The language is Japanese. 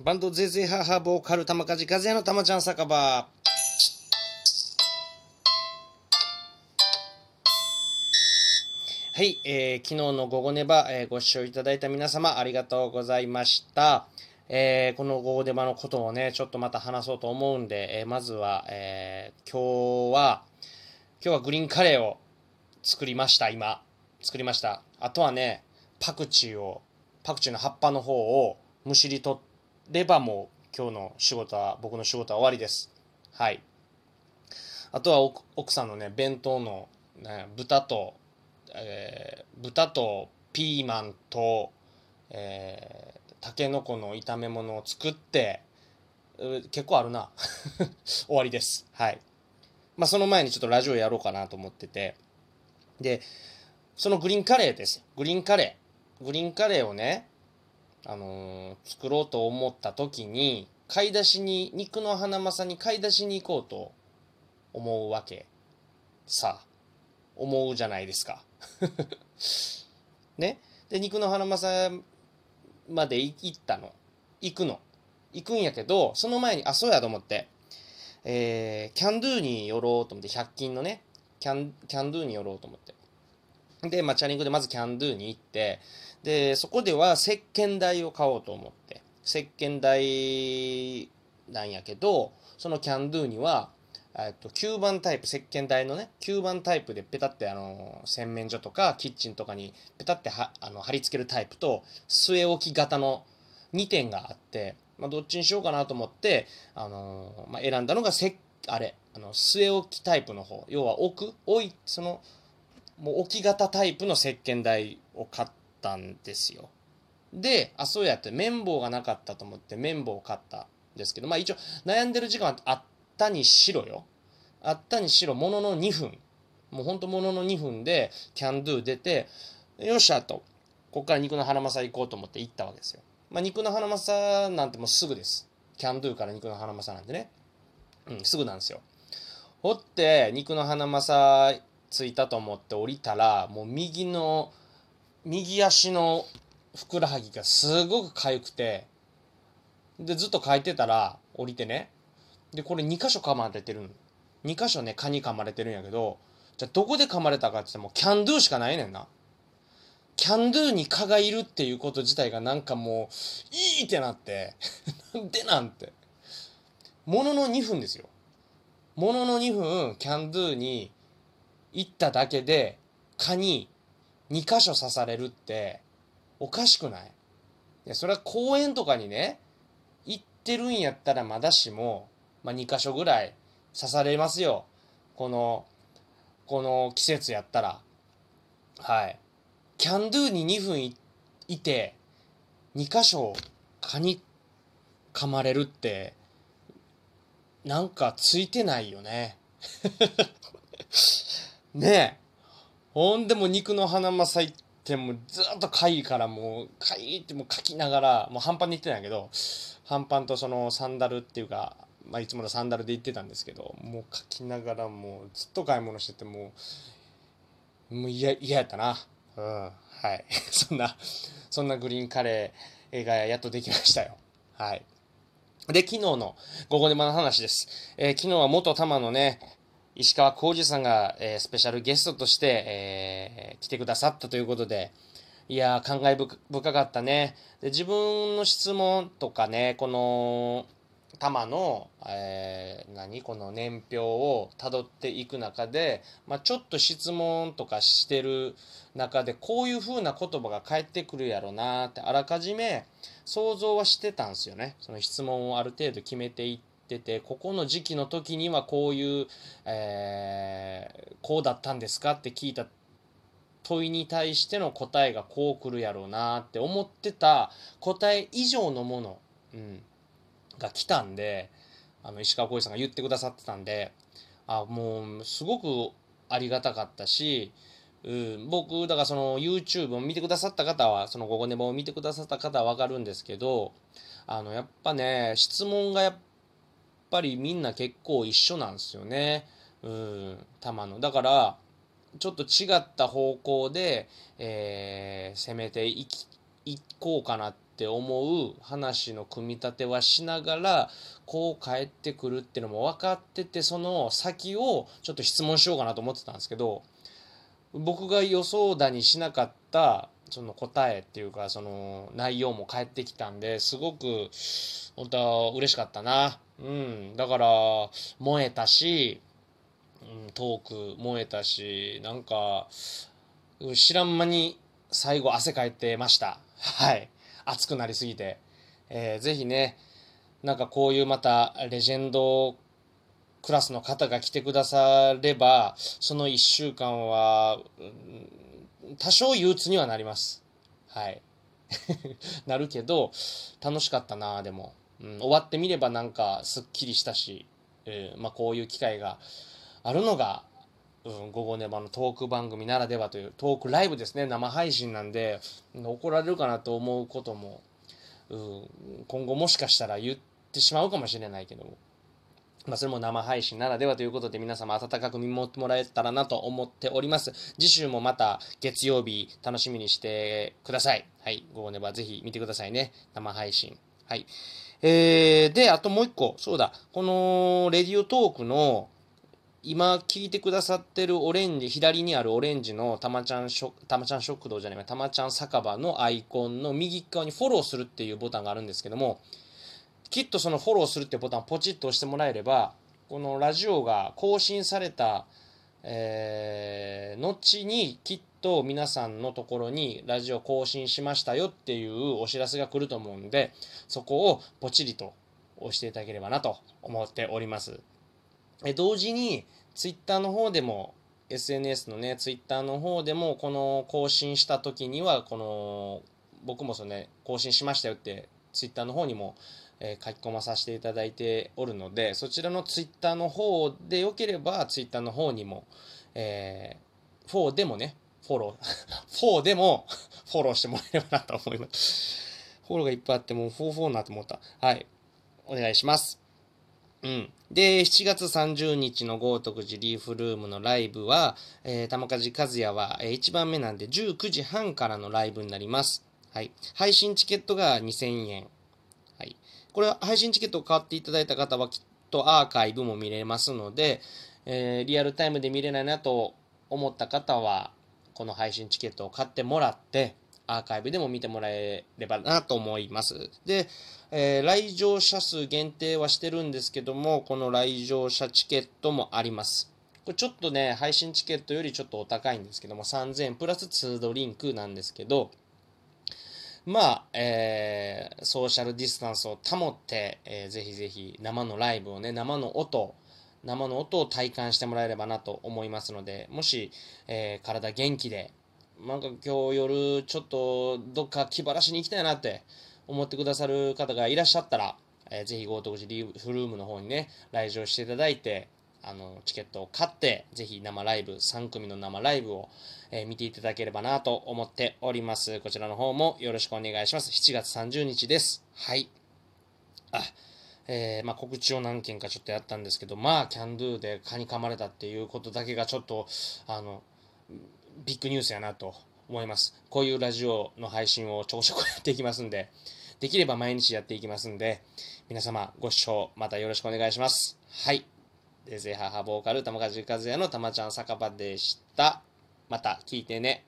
バンドゼゼハハボーカル玉梶和也の玉ちゃん酒場。はい、えー昨日の午後ネバ、えーご視聴いただいた皆様ありがとうございました。えーこの午後ネバのことをね、ちょっとまた話そうと思うんで、えーまずは、えー今日は、今日はグリーンカレーを作りました、今。作りました。あとはね、パクチーを、パクチーの葉っぱの方をむしり取ってればもう今日の仕事は、僕の仕事は終わりです。はい。あとは奥さんのね、弁当の、ね、豚と、えー豚とピーマンと、え、たけのこの炒め物を作って、結構あるな。終わりです。はい。まあ、その前にちょっとラジオやろうかなと思ってて。で、そのグリーンカレーです。グリーンカレー。グリーンカレーをね、あのー作ろうと思った時に、買い出しに、肉のハナマサに買い出しに行こうと思うわけ。さあ、思うじゃないですか。ね。で、肉のハナマサまで行ったの。行くの。行くんやけど、その前に、あ、そうやと思って、えー、キャンドゥに寄ろうと思って、100均のね、キャン、キャンドゥに寄ろうと思って。で、まあ、チャリングでまずキャンドゥに行って、で、そこでは石鹸台を買おうと思って、石鹸台なんやけど、そのキャンドゥには、えっと、吸盤タイプ、石鹸台のね、吸盤タイプでペタってあの、洗面所とかキッチンとかにペタってはあの貼り付けるタイプと、据え置き型の2点があって、まあ、どっちにしようかなと思って、あのまあ、選んだのがせあれ、あの、据え置きタイプの方、要は置く、置い、その、もう置き型タイプの石鹸台を買ったんですよ。で、あ、そうやって綿棒がなかったと思って綿棒を買ったんですけど、まあ一応悩んでる時間はあったにしろよ。あったにしろ、ものの2分。もうほんとものの2分で、キャンドゥ出て、よっしゃと、ここから肉のハナマサ行こうと思って行ったわけですよ。まあ肉のハナマサなんてもうすぐです。キャンドゥから肉のハナマサなんてね。うん、すぐなんですよ。掘って、肉のハナマサ着いたと思って降りたら、もう右の、右足のふくらはぎがすごく痒くて、で、ずっと書いてたら、降りてね。で、これ2箇所噛まれてるの。2箇所ね、蚊に噛まれてるんやけど、じゃあどこで噛まれたかって言っても、キャンドゥしかないねんな。キャンドゥに蚊がいるっていうこと自体がなんかもう、いいってなって、なんでなんて。ものの2分ですよ。ものの2分、キャンドゥに行っただけで、蚊に2箇所刺されるって、おかしくない？いや、それは公園とかにね、行ってるんやったらまだしも、まあ、2箇所ぐらい刺されますよ。この、この季節やったら。はい。キャンドゥに2分いいて、2箇所蚊に噛まれるって、なんかついてないよね。ねえ。ほんでも肉の花まさいってもうずっとかいからもうかいってもうかきながらもう半パンで行ってないけど半パンとそのサンダルっていうか、まあ、いつものサンダルで行ってたんですけどもうかきながらもうずっと買い物しててもうもう嫌嫌やったな。うんはい。そんなそんなグリーンカレーがやっとできましたよ。はい。で昨日の午後でまの話です、えー昨日は元玉のね石川浩二さんが、えースペシャルゲストとして、えー来てくださったということで、いやー、感慨深かったね。で、自分の質問とかね、この、玉の、えー何この年表を辿っていく中で、まあ、ちょっと質問とかしてる中で、こういう風な言葉が返ってくるやろなって、あらかじめ想像はしてたんですよね。その質問をある程度決めていってて、ここの時期の時にはこういう、えーこうだったんですかって聞いた問いに対しての答えがこう来るやろうなって思ってた答え以上のもの、うん、が来たんであの石川浩二さんが言ってくださってたんであもうすごくありがたかったし、うん、僕だからその YouTube を見てくださった方はその「午後寝坊」を見てくださった方は分かるんですけどあのやっぱね質問がやっぱりみんな結構一緒なんですよね。うん、玉のだからちょっと違った方向で、えー攻めていきいこうかなって思う話の組み立てはしながらこう返ってくるっていうのも分かっててその先をちょっと質問しようかなと思ってたんですけど僕が予想だにしなかったその答えっていうかその内容も返ってきたんですごく本当は嬉しかったな。うん。だから燃えたし、うん、トーク燃えたしなんか知らん間に最後汗かいてました。はい。熱くなりすぎて、えー、ぜひねなんかこういうまたレジェンドクラスの方が来てくださればその1週間は、うん多少憂鬱にはなります。はい。なるけど、楽しかったな、でも。うん、終わってみればなんかすっきりしたし、えー、まあ、こういう機会があるのが、うん、午後ネバのトーク番組ならではというトークライブですね生配信なんで怒られるかなと思うことも、うん、今後もしかしたら言ってしまうかもしれないけどまあ、それも生配信ならではということで皆様温かく見守ってもらえたらなと思っております。次週もまた月曜日楽しみにしてください。はい。午後ねばぜひ見てくださいね。生配信。はい。えー、で、あともう一個。そうだ。このレディオトークの今聞いてくださってるオレンジ、左にあるオレンジのたまちゃんたまちゃん食堂じゃない、たまちゃん酒場のアイコンの右側にフォローするっていうボタンがあるんですけども、きっとそのフォローするってボタンポチッと押してもらえればこのラジオが更新された、えー、後にきっと皆さんのところにラジオ更新しましたよっていうお知らせが来ると思うんでそこをポチリと押していただければなと思っております。え同時にツイッターの方でも SNS のねツイッターの方でもこの更新した時にはこの僕もそのね更新しましたよってツイッターの方にもえー、書き込まさせていただいておるのでそちらのツイッターの方でよければツイッターの方にも、えー、4でもねフォロー 4でもフォローしてもらえればなと思いますフォローがいっぱいあってもう44なと思ったはいお願いしますうん。で、7月30日の豪徳寺リーフルームのライブは、えー、玉梶和也は、えー、1番目なんで19時半からのライブになります。はい。配信チケットが2000円。はいこれは配信チケットを買っていただいた方はきっとアーカイブも見れますので、えー、リアルタイムで見れないなと思った方は、この配信チケットを買ってもらって、アーカイブでも見てもらえればなと思います。で、えー、来場者数限定はしてるんですけども、この来場者チケットもあります。これちょっとね、配信チケットよりちょっとお高いんですけども、3000円プラス2ドリンクなんですけど、まあ、えー、ソーシャルディスタンスを保って、えー、ぜひぜひ生のライブをね、生の音、生の音を体感してもらえればなと思いますので、もし、えー、体元気で、なんか今日夜ちょっとどっか気晴らしに行きたいなって思ってくださる方がいらっしゃったら、えー、ぜひ豪徳寺リーフルームの方にね、来場していただいて、あの、チケットを買って、ぜひ生ライブ、3組の生ライブを、えー、見ていただければなと思っております。こちらの方もよろしくお願いします。7月30日です。はい。あ、えー、まあ、告知を何件かちょっとやったんですけど、まあ、キャンドゥで蚊に噛まれたっていうことだけがちょっと、あの、ビッグニュースやなと思います。こういうラジオの配信をちょこちょこやっていきますんで、できれば毎日やっていきますんで、皆様ご視聴またよろしくお願いします。はい。デゼ母ボーカル玉梶和也のたまちゃん酒場でした。また聞いてね。